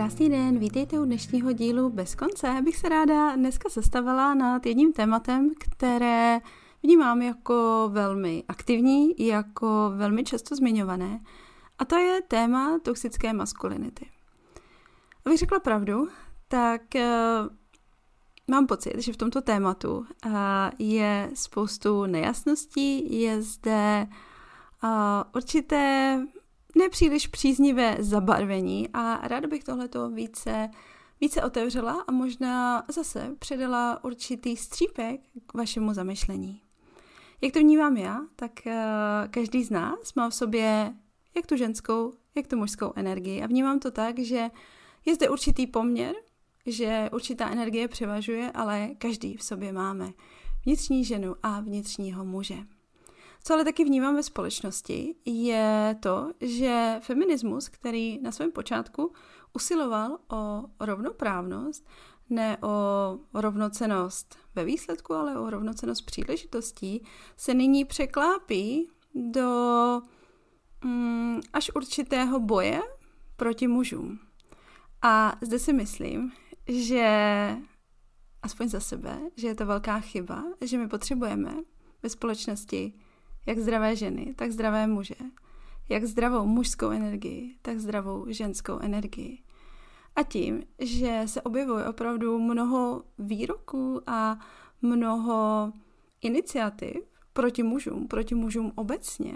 Krásný den, vítejte u dnešního dílu Bez konce. Bych se ráda dneska zastavila nad jedním tématem, které vnímám jako velmi aktivní, jako velmi často zmiňované, a to je téma toxické maskulinity. Abych řekla pravdu, tak uh, mám pocit, že v tomto tématu uh, je spoustu nejasností, je zde uh, určité nepříliš příznivé zabarvení a ráda bych tohleto více, více otevřela a možná zase předala určitý střípek k vašemu zamyšlení. Jak to vnímám já, tak uh, každý z nás má v sobě jak tu ženskou, jak tu mužskou energii a vnímám to tak, že je zde určitý poměr, že určitá energie převažuje, ale každý v sobě máme vnitřní ženu a vnitřního muže. Co ale taky vnímám ve společnosti, je to, že feminismus, který na svém počátku usiloval o rovnoprávnost, ne o rovnocenost ve výsledku, ale o rovnocenost příležitostí, se nyní překlápí do mm, až určitého boje proti mužům. A zde si myslím, že aspoň za sebe, že je to velká chyba, že my potřebujeme ve společnosti jak zdravé ženy, tak zdravé muže, jak zdravou mužskou energii, tak zdravou ženskou energii. A tím, že se objevuje opravdu mnoho výroků a mnoho iniciativ proti mužům, proti mužům obecně,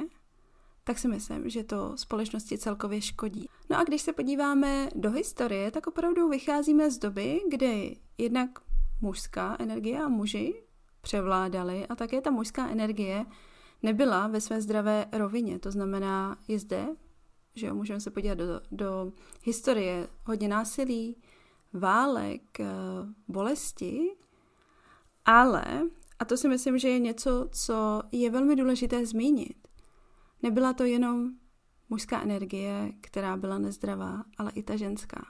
tak si myslím, že to společnosti celkově škodí. No a když se podíváme do historie, tak opravdu vycházíme z doby, kdy jednak mužská energie a muži převládali a také ta mužská energie nebyla ve své zdravé rovině. To znamená, je zde, že jo, můžeme se podívat do, do historie hodně násilí, válek, eh, bolesti, ale, a to si myslím, že je něco, co je velmi důležité zmínit, nebyla to jenom mužská energie, která byla nezdravá, ale i ta ženská.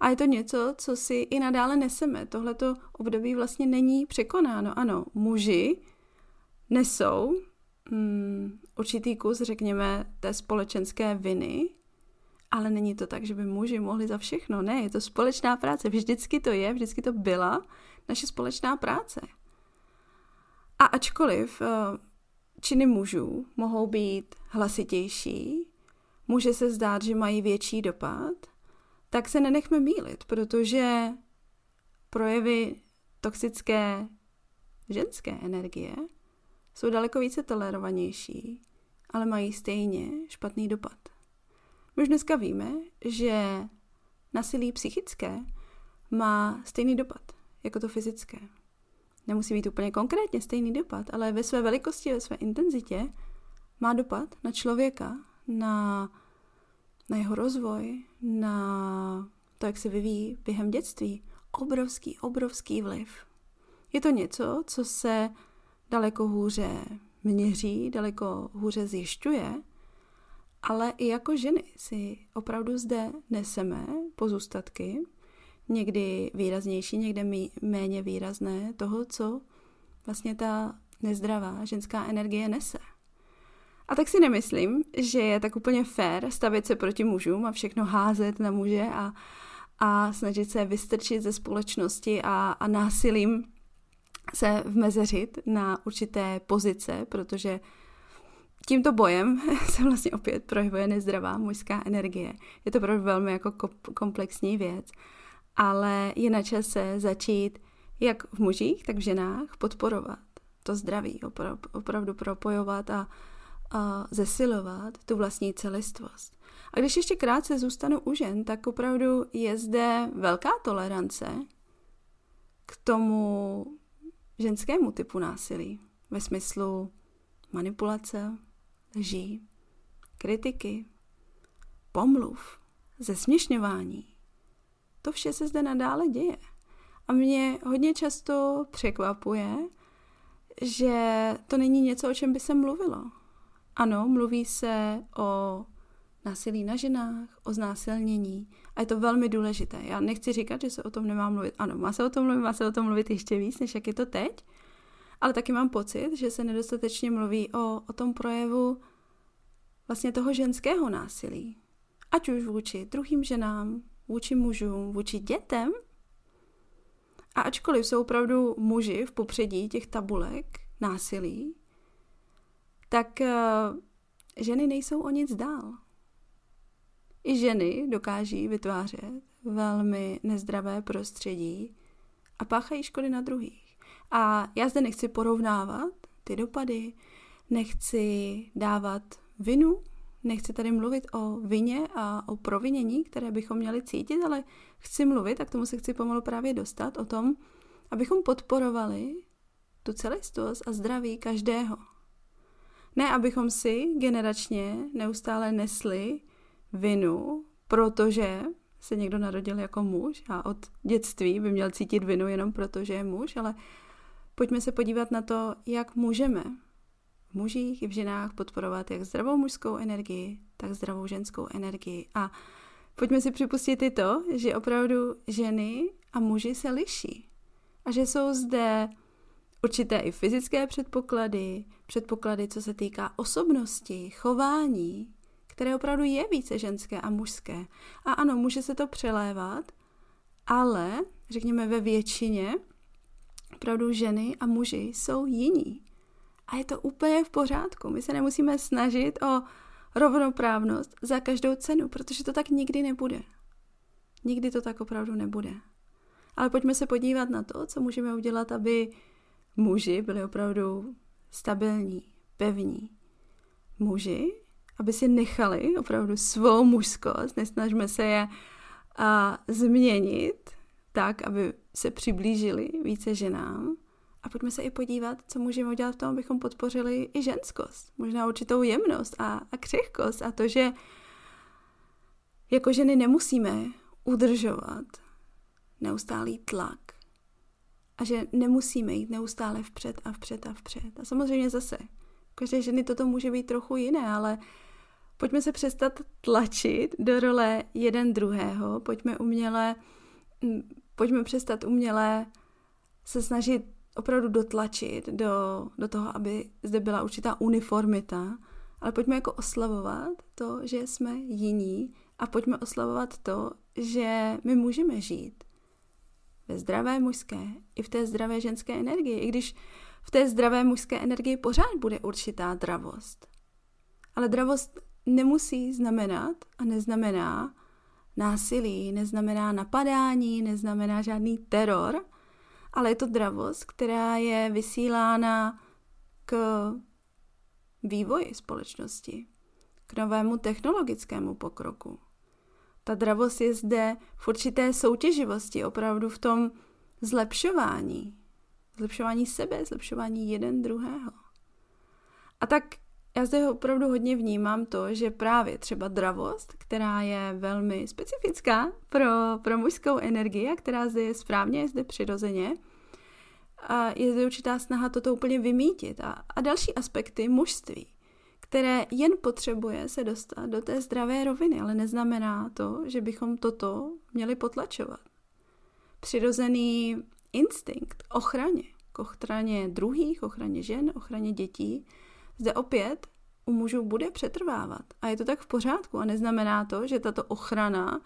A je to něco, co si i nadále neseme. Tohleto období vlastně není překonáno. Ano, muži nesou mm, určitý kus, řekněme, té společenské viny, ale není to tak, že by muži mohli za všechno. Ne, je to společná práce. Vždycky to je, vždycky to byla naše společná práce. A ačkoliv uh, činy mužů mohou být hlasitější, může se zdát, že mají větší dopad, tak se nenechme mílit, protože projevy toxické ženské energie jsou daleko více tolerovanější, ale mají stejně špatný dopad. Už dneska víme, že nasilí psychické má stejný dopad jako to fyzické. Nemusí být úplně konkrétně stejný dopad, ale ve své velikosti, ve své intenzitě má dopad na člověka, na, na jeho rozvoj, na to, jak se vyvíjí během dětství. Obrovský, obrovský vliv. Je to něco, co se daleko hůře měří, daleko hůře zjišťuje, ale i jako ženy si opravdu zde neseme pozůstatky, někdy výraznější, někdy méně výrazné, toho, co vlastně ta nezdravá ženská energie nese. A tak si nemyslím, že je tak úplně fér stavit se proti mužům a všechno házet na muže a, a snažit se vystrčit ze společnosti a, a násilím se vmezeřit na určité pozice, protože tímto bojem se vlastně opět projevuje nezdravá mužská energie. Je to opravdu velmi jako komplexní věc, ale je na čase začít jak v mužích, tak v ženách podporovat to zdraví, opravdu propojovat a, a zesilovat tu vlastní celistvost. A když ještě krátce zůstanu u žen, tak opravdu je zde velká tolerance k tomu ženskému typu násilí ve smyslu manipulace, lží, kritiky, pomluv, zesměšňování. To vše se zde nadále děje. A mě hodně často překvapuje, že to není něco, o čem by se mluvilo. Ano, mluví se o násilí na ženách, o znásilnění. A je to velmi důležité. Já nechci říkat, že se o tom nemá mluvit. Ano, má se o tom mluvit, má se o tom mluvit ještě víc, než jak je to teď. Ale taky mám pocit, že se nedostatečně mluví o, o tom projevu vlastně toho ženského násilí. Ať už vůči druhým ženám, vůči mužům, vůči dětem. A ačkoliv jsou opravdu muži v popředí těch tabulek násilí, tak uh, ženy nejsou o nic dál. I ženy dokáží vytvářet velmi nezdravé prostředí a páchají škody na druhých. A já zde nechci porovnávat ty dopady, nechci dávat vinu, nechci tady mluvit o vině a o provinění, které bychom měli cítit, ale chci mluvit, a k tomu se chci pomalu právě dostat, o tom, abychom podporovali tu celistost a zdraví každého. Ne, abychom si generačně neustále nesli vinu, protože se někdo narodil jako muž a od dětství by měl cítit vinu jenom proto, že je muž, ale pojďme se podívat na to, jak můžeme v mužích i v ženách podporovat jak zdravou mužskou energii, tak zdravou ženskou energii. A pojďme si připustit i to, že opravdu ženy a muži se liší. A že jsou zde určité i fyzické předpoklady, předpoklady, co se týká osobnosti, chování, které opravdu je více ženské a mužské. A ano, může se to přelévat, ale řekněme ve většině opravdu ženy a muži jsou jiní. A je to úplně v pořádku. My se nemusíme snažit o rovnoprávnost za každou cenu, protože to tak nikdy nebude. Nikdy to tak opravdu nebude. Ale pojďme se podívat na to, co můžeme udělat, aby muži byli opravdu stabilní, pevní. Muži, aby si nechali opravdu svou mužskost, nesnažme se je a, změnit tak, aby se přiblížili více ženám. A pojďme se i podívat, co můžeme udělat v tom, abychom podpořili i ženskost. Možná určitou jemnost a, a křehkost a to, že jako ženy nemusíme udržovat neustálý tlak a že nemusíme jít neustále vpřed a vpřed a vpřed. A samozřejmě zase, každé ženy toto může být trochu jiné, ale pojďme se přestat tlačit do role jeden druhého, pojďme uměle, pojďme přestat uměle se snažit opravdu dotlačit do, do toho, aby zde byla určitá uniformita, ale pojďme jako oslavovat to, že jsme jiní a pojďme oslavovat to, že my můžeme žít ve zdravé mužské i v té zdravé ženské energii, i když v té zdravé mužské energii pořád bude určitá dravost. Ale dravost nemusí znamenat a neznamená násilí, neznamená napadání, neznamená žádný teror, ale je to dravost, která je vysílána k vývoji společnosti, k novému technologickému pokroku. Ta dravost je zde v určité soutěživosti, opravdu v tom zlepšování. Zlepšování sebe, zlepšování jeden druhého. A tak já zde opravdu hodně vnímám to, že právě třeba dravost, která je velmi specifická pro, pro mužskou energii a která zde je správně, je zde přirozeně, a je zde určitá snaha toto úplně vymítit. A, a další aspekty mužství, které jen potřebuje se dostat do té zdravé roviny, ale neznamená to, že bychom toto měli potlačovat. Přirozený instinkt ochraně, k ochraně druhých, ochraně žen, ochraně dětí, zde opět u mužů bude přetrvávat. A je to tak v pořádku a neznamená to, že tato ochrana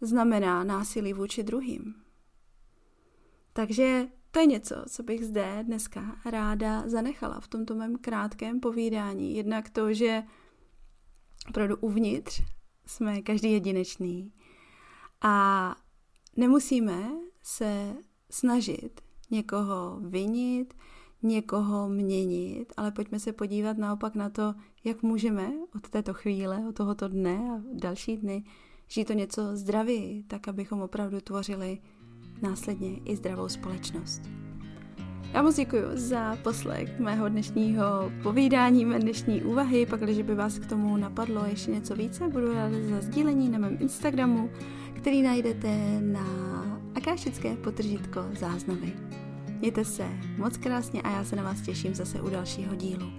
znamená násilí vůči druhým. Takže to je něco, co bych zde dneska ráda zanechala v tomto mém krátkém povídání. Jednak to, že opravdu uvnitř jsme každý jedinečný a nemusíme se snažit někoho vinit, někoho měnit, ale pojďme se podívat naopak na to, jak můžeme od této chvíle, od tohoto dne a další dny žít to něco zdravěji, tak abychom opravdu tvořili následně i zdravou společnost. Já moc děkuji za poslech mého dnešního povídání, mé dnešní úvahy. Pak, když by vás k tomu napadlo ještě něco více, budu ráda za sdílení na mém Instagramu, který najdete na akášické potržitko záznamy. Mějte se moc krásně a já se na vás těším zase u dalšího dílu.